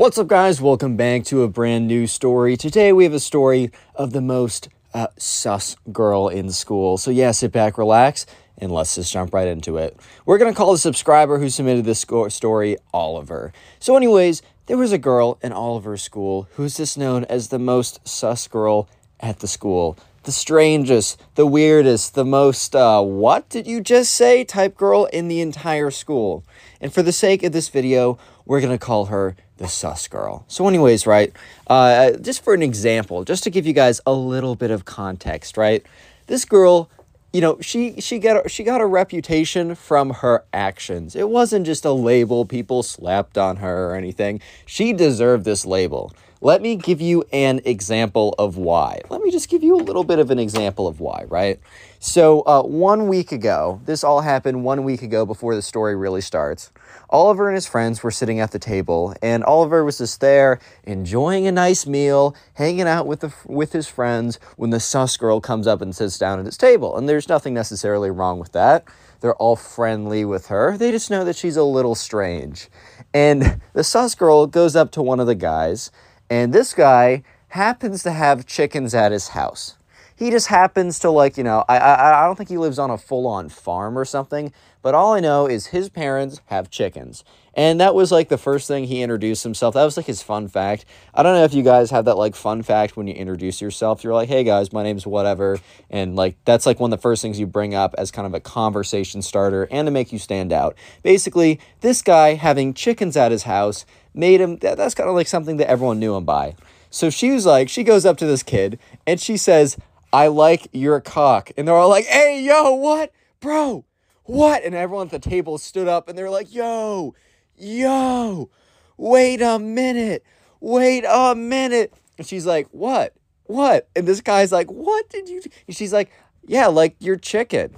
What's up, guys? Welcome back to a brand new story. Today we have a story of the most uh, sus girl in school. So, yeah, sit back, relax, and let's just jump right into it. We're going to call the subscriber who submitted this story Oliver. So, anyways, there was a girl in Oliver's school who's just known as the most sus girl at the school. The strangest, the weirdest, the most, uh, what did you just say type girl in the entire school. And for the sake of this video, we're going to call her the sus girl. So, anyways, right, uh, just for an example, just to give you guys a little bit of context, right, this girl you know she she got she got a reputation from her actions. It wasn't just a label people slapped on her or anything. She deserved this label let me give you an example of why let me just give you a little bit of an example of why right so uh, one week ago this all happened one week ago before the story really starts Oliver and his friends were sitting at the table, and Oliver was just there enjoying a nice meal, hanging out with, the, with his friends when the sus girl comes up and sits down at his table. And there's nothing necessarily wrong with that. They're all friendly with her. They just know that she's a little strange. And the sus girl goes up to one of the guys, and this guy happens to have chickens at his house. He just happens to like you know I, I i don't think he lives on a full-on farm or something but all i know is his parents have chickens and that was like the first thing he introduced himself that was like his fun fact i don't know if you guys have that like fun fact when you introduce yourself you're like hey guys my name's whatever and like that's like one of the first things you bring up as kind of a conversation starter and to make you stand out basically this guy having chickens at his house made him that, that's kind of like something that everyone knew him by so she was like, she goes up to this kid and she says, I like your cock. And they're all like, hey, yo, what? Bro, what? And everyone at the table stood up and they're like, yo, yo, wait a minute. Wait a minute. And she's like, what? What? And this guy's like, what did you do? And she's like, yeah, like your chicken.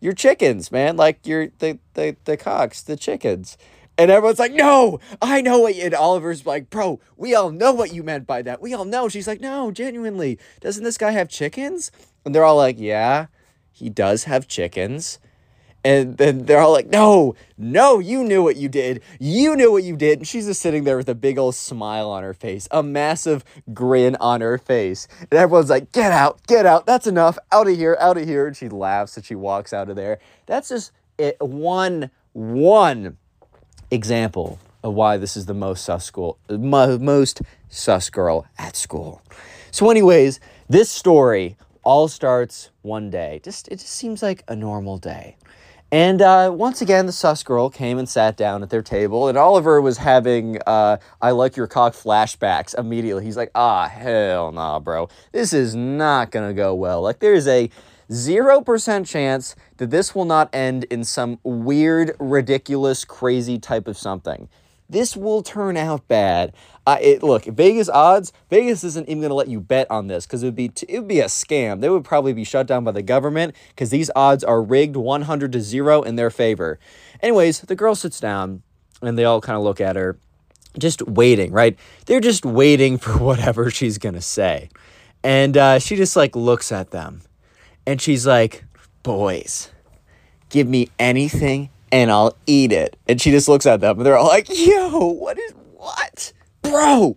Your chickens, man. Like your the the the cocks, the chickens. And everyone's like, no, I know what and Oliver's like, bro, we all know what you meant by that. We all know. She's like, no, genuinely. Doesn't this guy have chickens? And they're all like, yeah, he does have chickens. And then they're all like, no, no, you knew what you did. You knew what you did. And she's just sitting there with a big old smile on her face, a massive grin on her face. And everyone's like, get out, get out. That's enough. Out of here, out of here. And she laughs and she walks out of there. That's just it, one, one example of why this is the most sus school, most sus girl at school. So, anyways, this story all starts one day. Just it just seems like a normal day. And uh, once again, the sus girl came and sat down at their table, and Oliver was having uh, "I like your cock" flashbacks immediately. He's like, "Ah, hell nah, bro. This is not gonna go well. Like, there's a 0% chance that this will not end in some weird, ridiculous, crazy type of something. This will turn out bad. Uh, it, look, Vegas odds. Vegas isn't even going to let you bet on this because it would be t- it would be a scam. They would probably be shut down by the government because these odds are rigged 100 to zero in their favor. Anyways, the girl sits down and they all kind of look at her, just waiting. Right? They're just waiting for whatever she's gonna say, and uh, she just like looks at them and she's like, Boys, give me anything and I'll eat it. And she just looks at them and they're all like, Yo, what is what? Bro,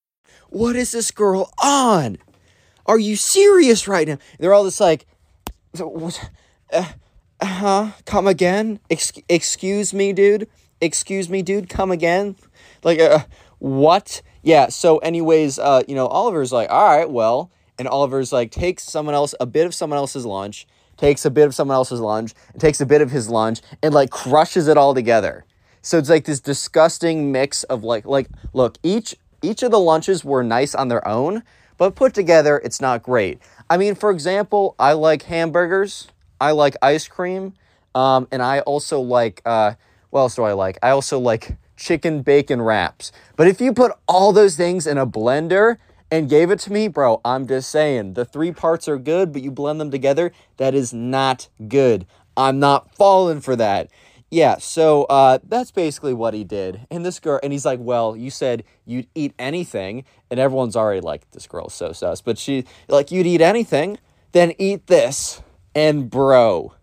What is this girl on? Are you serious right now? They're all just like, what? uh, huh? Come again? Ex- excuse me, dude. Excuse me, dude. Come again? Like, uh, what? yeah, so anyways, uh, you know, Oliver's like, all right, well, and Oliver's like takes someone else a bit of someone else's lunch, takes a bit of someone else's lunch, and takes a bit of his lunch, and like crushes it all together. So it's like this disgusting mix of like like look, each each of the lunches were nice on their own, but put together, it's not great. I mean, for example, I like hamburgers, I like ice cream, um, and I also like uh, what else do I like? I also like chicken bacon wraps. But if you put all those things in a blender and gave it to me, bro, I'm just saying the three parts are good, but you blend them together, that is not good. I'm not falling for that. Yeah, so uh, that's basically what he did. And this girl, and he's like, Well, you said you'd eat anything. And everyone's already like, This girl's so sus. But she, like, you'd eat anything, then eat this. And bro,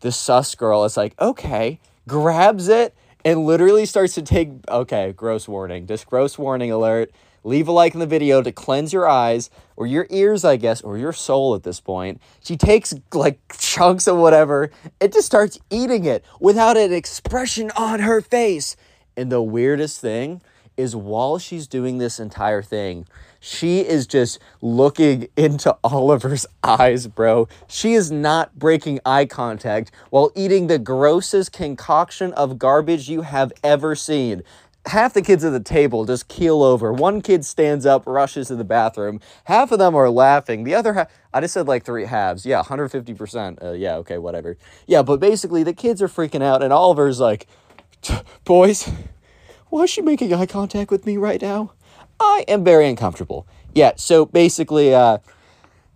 the sus girl is like, Okay, grabs it and literally starts to take. Okay, gross warning. This gross warning alert. Leave a like in the video to cleanse your eyes or your ears, I guess, or your soul at this point. She takes like chunks of whatever and just starts eating it without an expression on her face. And the weirdest thing is while she's doing this entire thing, she is just looking into Oliver's eyes, bro. She is not breaking eye contact while eating the grossest concoction of garbage you have ever seen half the kids at the table just keel over. One kid stands up, rushes to the bathroom. Half of them are laughing. The other half, I just said like three halves. Yeah, 150%. Uh, yeah, okay, whatever. Yeah, but basically the kids are freaking out, and Oliver's like, boys, why is she making eye contact with me right now? I am very uncomfortable. Yeah, so basically, uh,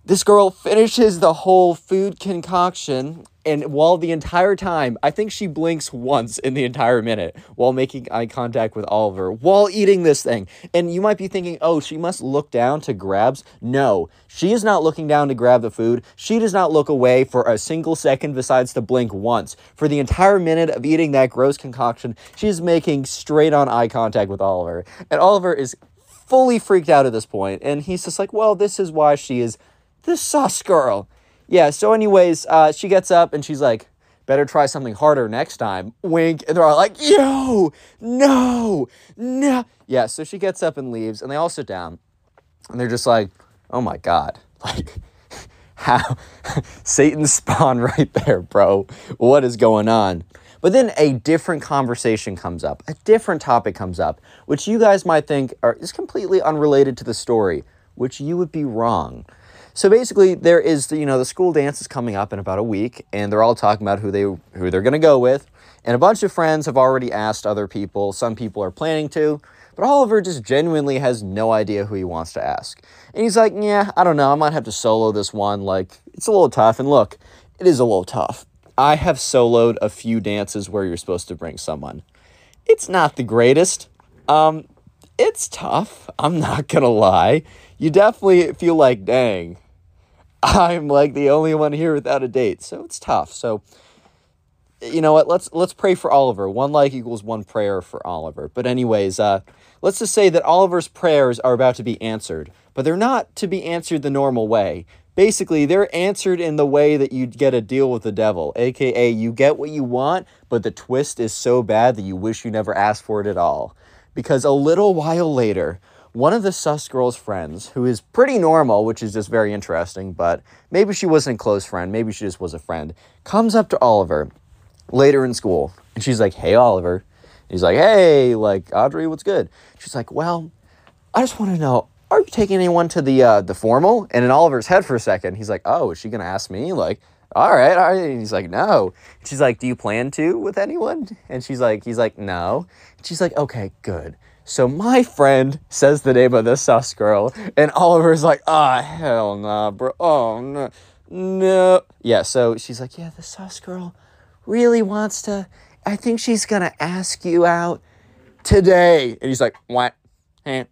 this girl finishes the whole food concoction and while the entire time, I think she blinks once in the entire minute while making eye contact with Oliver while eating this thing. And you might be thinking, oh, she must look down to grabs. No, she is not looking down to grab the food. She does not look away for a single second besides to blink once. For the entire minute of eating that gross concoction, she is making straight on eye contact with Oliver. And Oliver is fully freaked out at this point, And he's just like, well, this is why she is the sauce girl yeah, so anyways, uh, she gets up and she's like, better try something harder next time. Wink. And they're all like, yo, no, no. Yeah, so she gets up and leaves, and they all sit down. And they're just like, oh my God. Like, how? Satan spawn right there, bro. What is going on? But then a different conversation comes up, a different topic comes up, which you guys might think are, is completely unrelated to the story, which you would be wrong. So basically, there is you know the school dance is coming up in about a week, and they're all talking about who they who they're gonna go with, and a bunch of friends have already asked other people. Some people are planning to, but Oliver just genuinely has no idea who he wants to ask, and he's like, yeah, I don't know, I might have to solo this one. Like it's a little tough, and look, it is a little tough. I have soloed a few dances where you're supposed to bring someone. It's not the greatest. Um, it's tough. I'm not gonna lie. You definitely feel like, dang, I'm like the only one here without a date. So it's tough. So you know what? Let's let's pray for Oliver. One like equals one prayer for Oliver. But anyways, uh, let's just say that Oliver's prayers are about to be answered, but they're not to be answered the normal way. Basically, they're answered in the way that you get a deal with the devil, aka you get what you want, but the twist is so bad that you wish you never asked for it at all. Because a little while later, one of the sus girl's friends, who is pretty normal, which is just very interesting, but maybe she wasn't a close friend, maybe she just was a friend, comes up to Oliver later in school and she's like, Hey, Oliver. he's like, Hey, like, Audrey, what's good? She's like, Well, I just want to know, are you taking anyone to the uh, the formal? And in Oliver's head for a second, he's like, Oh, is she gonna ask me? Like, all right, all right. And he's like, no. she's like, do you plan to with anyone? And she's like, he's like, no. And she's like, okay, good. So my friend says the name of the sus girl, and Oliver's like, ah, oh, hell nah, bro. Oh, no. No. Yeah, so she's like, yeah, the sus girl really wants to, I think she's gonna ask you out today. And he's like, what? Eh.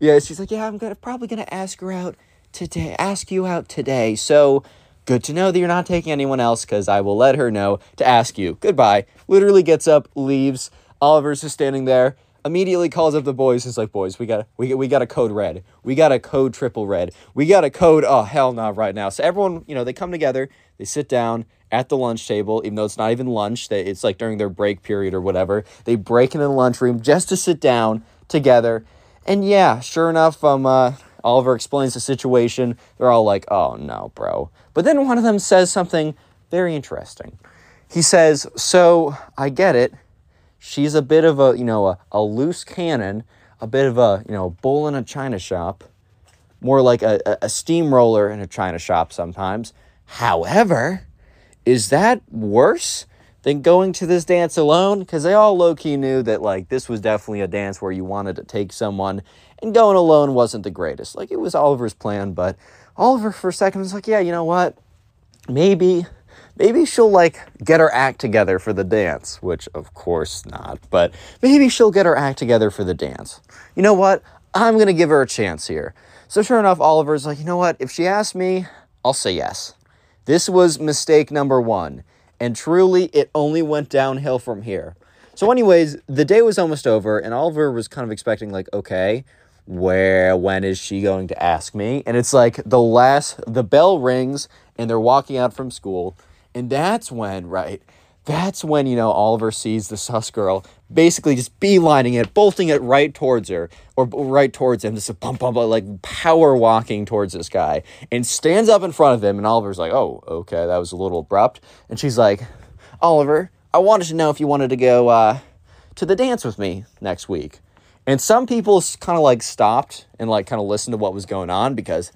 Yeah, she's like, yeah, I'm gonna probably gonna ask her out today, ask you out today. So good to know that you're not taking anyone else because I will let her know to ask you. Goodbye. Literally gets up, leaves. Oliver's just standing there immediately calls up the boys. He's like, boys, we got we we got a code red. We got a code triple red. We got a code. Oh hell no, right now. So everyone, you know, they come together. They sit down at the lunch table, even though it's not even lunch. They, it's like during their break period or whatever. They break into the lunchroom just to sit down together. And yeah, sure enough, um, uh, Oliver explains the situation. They're all like, oh no, bro. But then one of them says something very interesting. He says, so I get it. She's a bit of a, you know, a, a loose cannon, a bit of a, you know, bull in a china shop, more like a, a, steamroller in a china shop sometimes. However, is that worse than going to this dance alone? Because they all low key knew that, like, this was definitely a dance where you wanted to take someone, and going alone wasn't the greatest. Like, it was Oliver's plan, but Oliver for a second was like, yeah, you know what? Maybe maybe she'll like get her act together for the dance, which of course not, but maybe she'll get her act together for the dance. You know what? I'm going to give her a chance here. So sure enough, Oliver's like, you know what? If she asks me, I'll say yes. This was mistake number one. And truly, it only went downhill from here. So, anyways, the day was almost over, and Oliver was kind of expecting, like, okay, where, when is she going to ask me? And it's like the last, the bell rings, and they're walking out from school. And that's when, right, that's when, you know, Oliver sees the sus girl basically just beelining it, bolting it right towards her, or right towards him, just a bump, bump, like power walking towards this guy, and stands up in front of him. And Oliver's like, oh, okay, that was a little abrupt. And she's like, Oliver, I wanted to know if you wanted to go uh, to the dance with me next week. And some people kind of like stopped and like kind of listened to what was going on because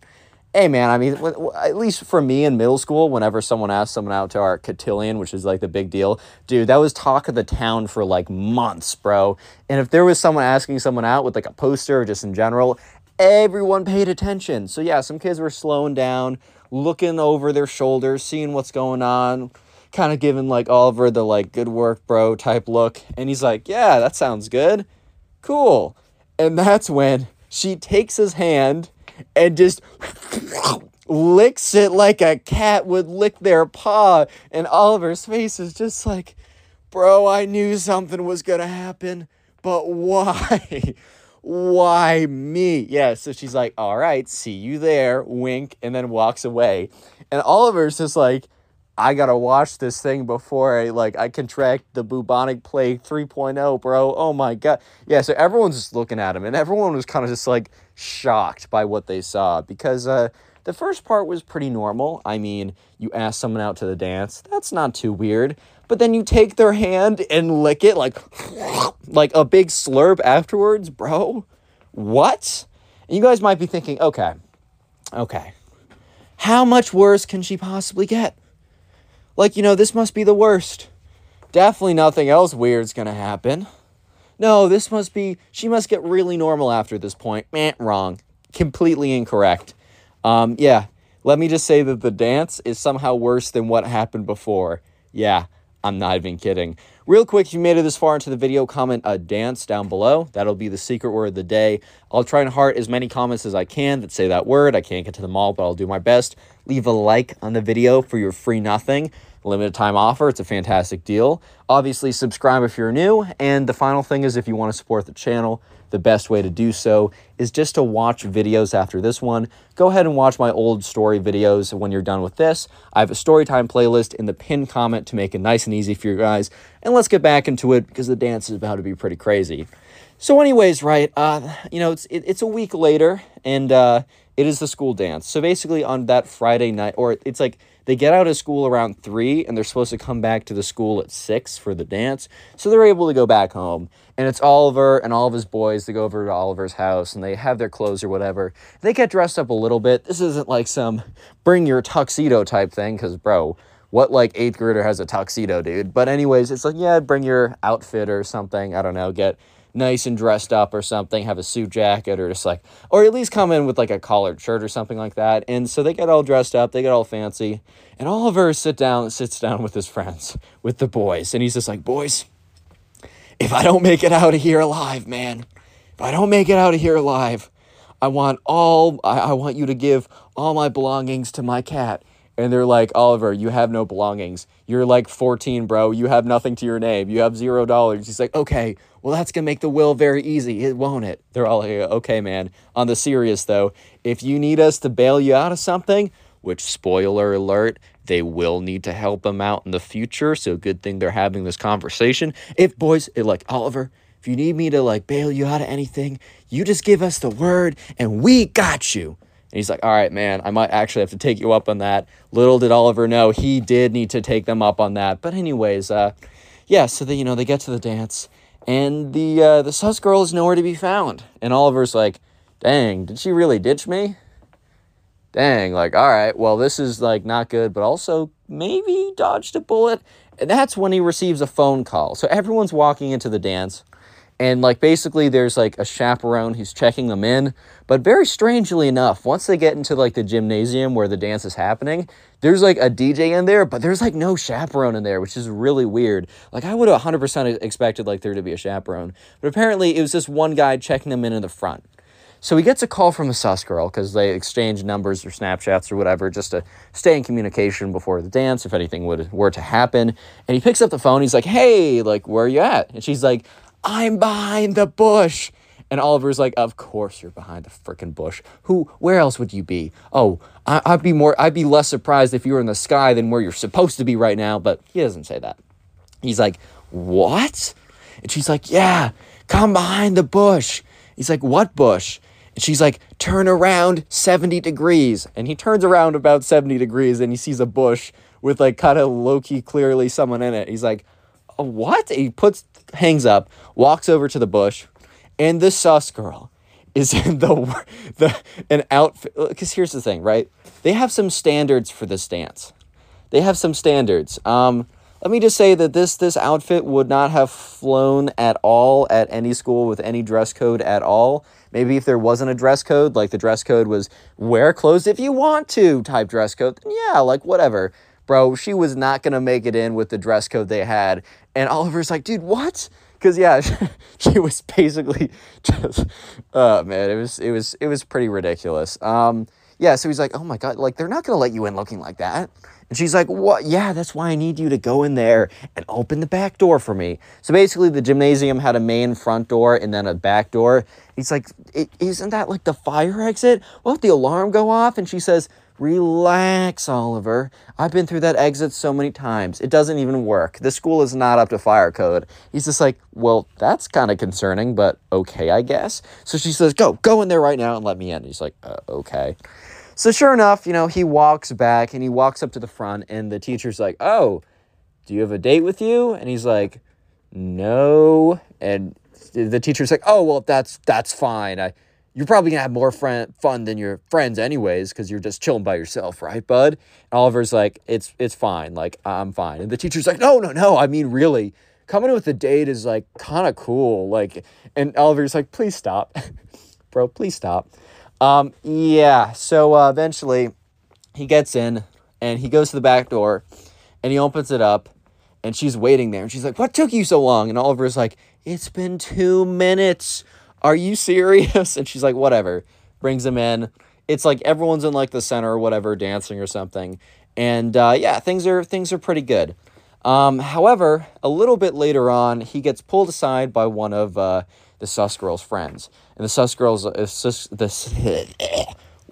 Hey man, I mean, at least for me in middle school, whenever someone asked someone out to our cotillion, which is like the big deal, dude, that was talk of the town for like months, bro. And if there was someone asking someone out with like a poster or just in general, everyone paid attention. So yeah, some kids were slowing down, looking over their shoulders, seeing what's going on, kind of giving like Oliver the like good work, bro type look. And he's like, yeah, that sounds good. Cool. And that's when she takes his hand and just licks it like a cat would lick their paw. And Oliver's face is just like, bro, I knew something was going to happen, but why? why me? Yeah, so she's like, all right, see you there, wink, and then walks away. And Oliver's just like, I gotta watch this thing before I like I contract the bubonic plague 3.0, bro. Oh my god. Yeah, so everyone's just looking at him and everyone was kind of just like shocked by what they saw because uh the first part was pretty normal. I mean, you ask someone out to the dance, that's not too weird. But then you take their hand and lick it like like a big slurp afterwards, bro. What? And you guys might be thinking, okay, okay. How much worse can she possibly get? Like, you know, this must be the worst. Definitely nothing else weird's gonna happen. No, this must be, she must get really normal after this point. Meh, wrong. Completely incorrect. Um, yeah, let me just say that the dance is somehow worse than what happened before. Yeah, I'm not even kidding. Real quick, if you made it this far into the video, comment a dance down below. That'll be the secret word of the day. I'll try and heart as many comments as I can that say that word. I can't get to them all, but I'll do my best. Leave a like on the video for your free nothing. Limited time offer. It's a fantastic deal. Obviously, subscribe if you're new. And the final thing is if you want to support the channel, the best way to do so is just to watch videos after this one. Go ahead and watch my old story videos when you're done with this. I have a story time playlist in the pinned comment to make it nice and easy for you guys. And let's get back into it because the dance is about to be pretty crazy. So, anyways, right, uh, you know, it's it, it's a week later, and uh, it is the school dance. So basically, on that Friday night, or it's like they get out of school around three, and they're supposed to come back to the school at six for the dance. So they're able to go back home, and it's Oliver and all of his boys. They go over to Oliver's house, and they have their clothes or whatever. They get dressed up a little bit. This isn't like some bring your tuxedo type thing, because bro, what like eighth grader has a tuxedo, dude? But anyways, it's like yeah, bring your outfit or something. I don't know, get nice and dressed up or something, have a suit jacket or just like, or at least come in with like a collared shirt or something like that. And so they get all dressed up, they get all fancy. And Oliver sit down, sits down with his friends, with the boys. And he's just like, boys, if I don't make it out of here alive, man, if I don't make it out of here alive, I want all, I, I want you to give all my belongings to my cat and they're like, Oliver, you have no belongings. You're like 14, bro. You have nothing to your name. You have zero dollars. He's like, okay, well, that's going to make the will very easy, it won't it? They're all like, okay, man. On the serious, though, if you need us to bail you out of something, which, spoiler alert, they will need to help them out in the future. So, good thing they're having this conversation. If, boys, like, Oliver, If you need me to like bail you out of anything, you just give us the word and we got you. And he's like, all right, man, I might actually have to take you up on that. Little did Oliver know he did need to take them up on that. But anyways, uh, yeah, so they, you know, they get to the dance and the, uh, the sus girl is nowhere to be found. And Oliver's like, dang, did she really ditch me? Dang, like, all right, well, this is like not good, but also maybe he dodged a bullet. And that's when he receives a phone call. So everyone's walking into the dance and like basically there's like a chaperone who's checking them in. But very strangely enough once they get into like the gymnasium where the dance is happening there's like a dj in there but there's like no chaperone in there which is really weird. Like i would have 100% expected like there to be a chaperone. But apparently it was this one guy checking them in in the front. So he gets a call from the sus girl because they exchange numbers or Snapchats or whatever just to stay in communication before the dance if anything would were to happen. And he picks up the phone he's like hey like where are you at? And she's like I'm behind the bush. And Oliver's like, Of course you're behind the freaking bush. Who, where else would you be? Oh, I, would be more, I'd be less surprised if you were in the sky than where you're supposed to be right now. But he doesn't say that. He's like, What? And she's like, Yeah, come behind the bush. He's like, What bush? And she's like, Turn around 70 degrees. And he turns around about 70 degrees and he sees a bush with like kind of low key clearly someone in it. He's like, what? He puts hangs up, walks over to the bush, and the sus girl is in the the an outfit. Because here's the thing, right? They have some standards for this dance. They have some standards. Um, let me just say that this this outfit would not have flown at all at any school with any dress code at all. Maybe if there wasn't a dress code, like the dress code was wear clothes if you want to type dress code, yeah, like whatever bro, she was not going to make it in with the dress code they had. And Oliver's like, dude, what? Because yeah, she was basically just, oh man, it was it was it was pretty ridiculous. Um, yeah, so he's like, oh my god, like they're not gonna let you in looking like that. And she's like, what? Yeah, that's why I need you to go in there and open the back door for me. So basically, the gymnasium had a main front door and then a back door. He's like, isn't that like the fire exit? Won't the alarm go off? And she says, Relax, Oliver. I've been through that exit so many times. It doesn't even work. The school is not up to fire code. He's just like, Well, that's kind of concerning, but okay, I guess. So she says, Go, go in there right now and let me in. He's like, uh, Okay. So sure enough, you know, he walks back and he walks up to the front, and the teacher's like, Oh, do you have a date with you? And he's like, No. And the teacher's like, Oh, well, that's that's fine. I you're probably gonna have more friend, fun than your friends anyways because you're just chilling by yourself right bud? And oliver's like it's it's fine like i'm fine. And the teacher's like no no no i mean really coming with a date is like kind of cool like and oliver's like please stop bro please stop. Um yeah so uh, eventually he gets in and he goes to the back door and he opens it up and she's waiting there and she's like what took you so long? And oliver's like it's been two minutes are you serious? And she's like, Whatever. Brings him in. It's like everyone's in like the center or whatever, dancing or something. And uh, yeah, things are things are pretty good. Um, however, a little bit later on, he gets pulled aside by one of uh, the sus girl's friends, and the sus girl's uh, sus, this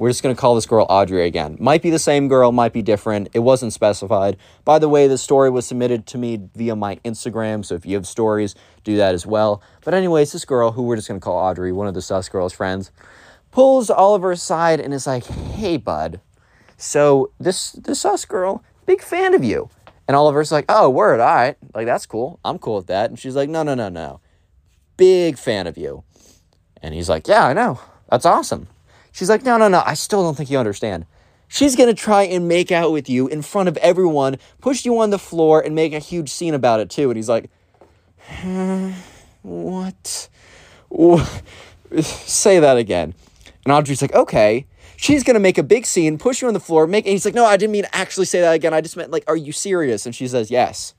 We're just going to call this girl Audrey again. Might be the same girl, might be different. It wasn't specified. By the way, the story was submitted to me via my Instagram, so if you have stories, do that as well. But, anyways, this girl, who we're just going to call Audrey, one of the sus girl's friends, pulls Oliver aside and is like, hey, bud. So, this, this sus girl, big fan of you. And Oliver's like, oh, word, all right. Like, that's cool. I'm cool with that. And she's like, no, no, no, no. Big fan of you. And he's like, yeah, I know. That's awesome. She's like, no, no, no, I still don't think you understand. She's gonna try and make out with you in front of everyone, push you on the floor, and make a huge scene about it too. And he's like, what? Say that again. And Audrey's like, okay. She's gonna make a big scene, push you on the floor, make. And he's like, no, I didn't mean to actually say that again. I just meant like, are you serious? And she says, yes,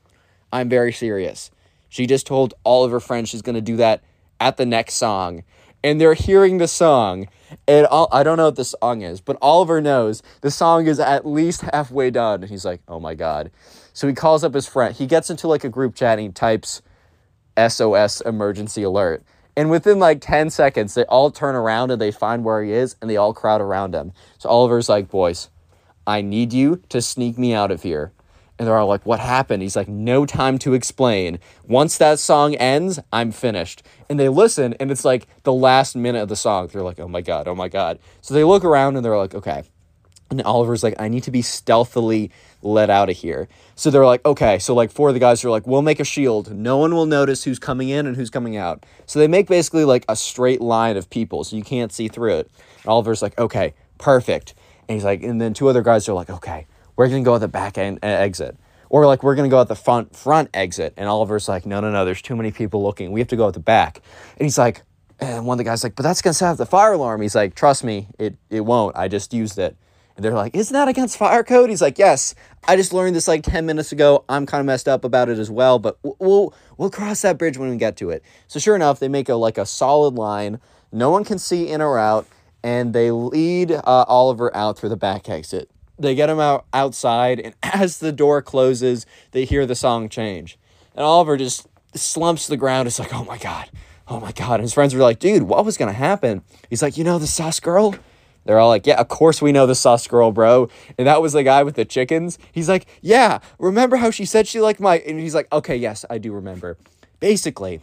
I'm very serious. She just told all of her friends she's gonna do that at the next song, and they're hearing the song all, I don't know what the song is, but Oliver knows the song is at least halfway done. And he's like, oh my God. So he calls up his friend. He gets into like a group chat and he types SOS emergency alert. And within like 10 seconds, they all turn around and they find where he is and they all crowd around him. So Oliver's like, boys, I need you to sneak me out of here. And they're all like, What happened? He's like, No time to explain. Once that song ends, I'm finished. And they listen, and it's like the last minute of the song. They're like, Oh my God, oh my God. So they look around and they're like, Okay. And Oliver's like, I need to be stealthily let out of here. So they're like, okay. So like four of the guys are like, we'll make a shield. No one will notice who's coming in and who's coming out. So they make basically like a straight line of people so you can't see through it. And Oliver's like, okay, perfect. And he's like, and then two other guys are like, okay, we're gonna go at the back end uh, exit. Or like we're gonna go at the front front exit. And Oliver's like, no, no, no, there's too many people looking. We have to go at the back. And he's like, and one of the guys like, but that's gonna set off the fire alarm. He's like, trust me, it it won't. I just used it. And they're like, Isn't that against fire code? He's like, Yes, I just learned this like 10 minutes ago. I'm kind of messed up about it as well, but we'll, we'll cross that bridge when we get to it. So, sure enough, they make a like a solid line. No one can see in or out, and they lead uh, Oliver out through the back exit. They get him out outside, and as the door closes, they hear the song change. And Oliver just slumps to the ground. It's like, Oh my God. Oh my God. And his friends were like, Dude, what was going to happen? He's like, You know, the sus girl? They're all like, yeah, of course we know the sus girl, bro. And that was the guy with the chickens. He's like, yeah, remember how she said she liked my. And he's like, okay, yes, I do remember. Basically,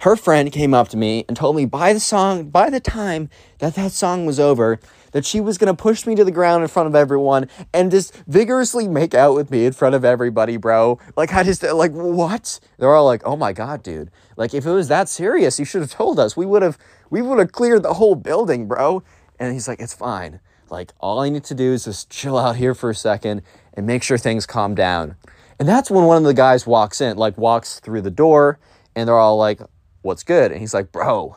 her friend came up to me and told me by the song, by the time that that song was over, that she was going to push me to the ground in front of everyone and just vigorously make out with me in front of everybody, bro. Like, I just, like, what? They're all like, oh my God, dude. Like, if it was that serious, you should have told us. We would have, we would have cleared the whole building, bro. And he's like, it's fine. Like, all I need to do is just chill out here for a second and make sure things calm down. And that's when one of the guys walks in, like, walks through the door, and they're all like, what's good? And he's like, bro,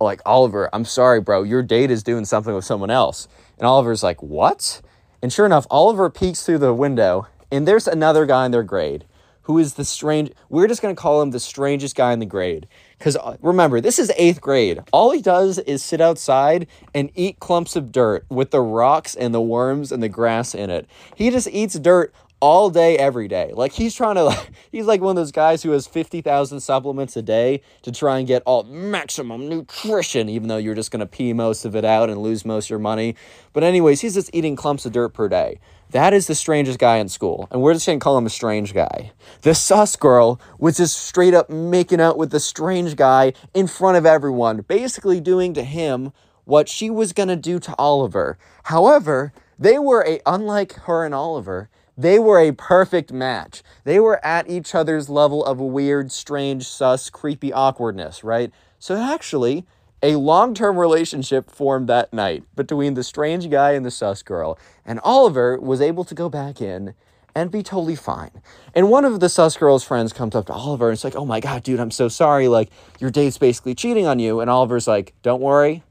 like, Oliver, I'm sorry, bro, your date is doing something with someone else. And Oliver's like, what? And sure enough, Oliver peeks through the window, and there's another guy in their grade who is the strange, we're just to call him the strangest guy in the grade. Because uh, remember, this is eighth grade. All he does is sit outside and eat clumps of dirt with the rocks and the worms and the grass in it. He just eats dirt all day, every day. Like he's trying to, like, he's like one of those guys who has 50,000 supplements a day to try and get all maximum nutrition, even though you're just going to pee most of it out and lose most of your money. But, anyways, he's just eating clumps of dirt per day. That is the strangest guy in school, and we're just gonna call him a strange guy. The sus girl was just straight up making out with the strange guy in front of everyone, basically doing to him what she was gonna do to Oliver. However, they were a unlike her and Oliver, they were a perfect match. They were at each other's level of weird, strange, sus, creepy awkwardness, right? So actually, a long term relationship formed that night between the strange guy and the sus girl, and Oliver was able to go back in and be totally fine. And one of the sus girl's friends comes up to Oliver and it's like, Oh my God, dude, I'm so sorry. Like, your date's basically cheating on you. And Oliver's like, Don't worry.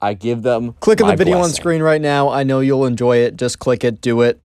I give them. Click on the video blessing. on screen right now. I know you'll enjoy it. Just click it, do it.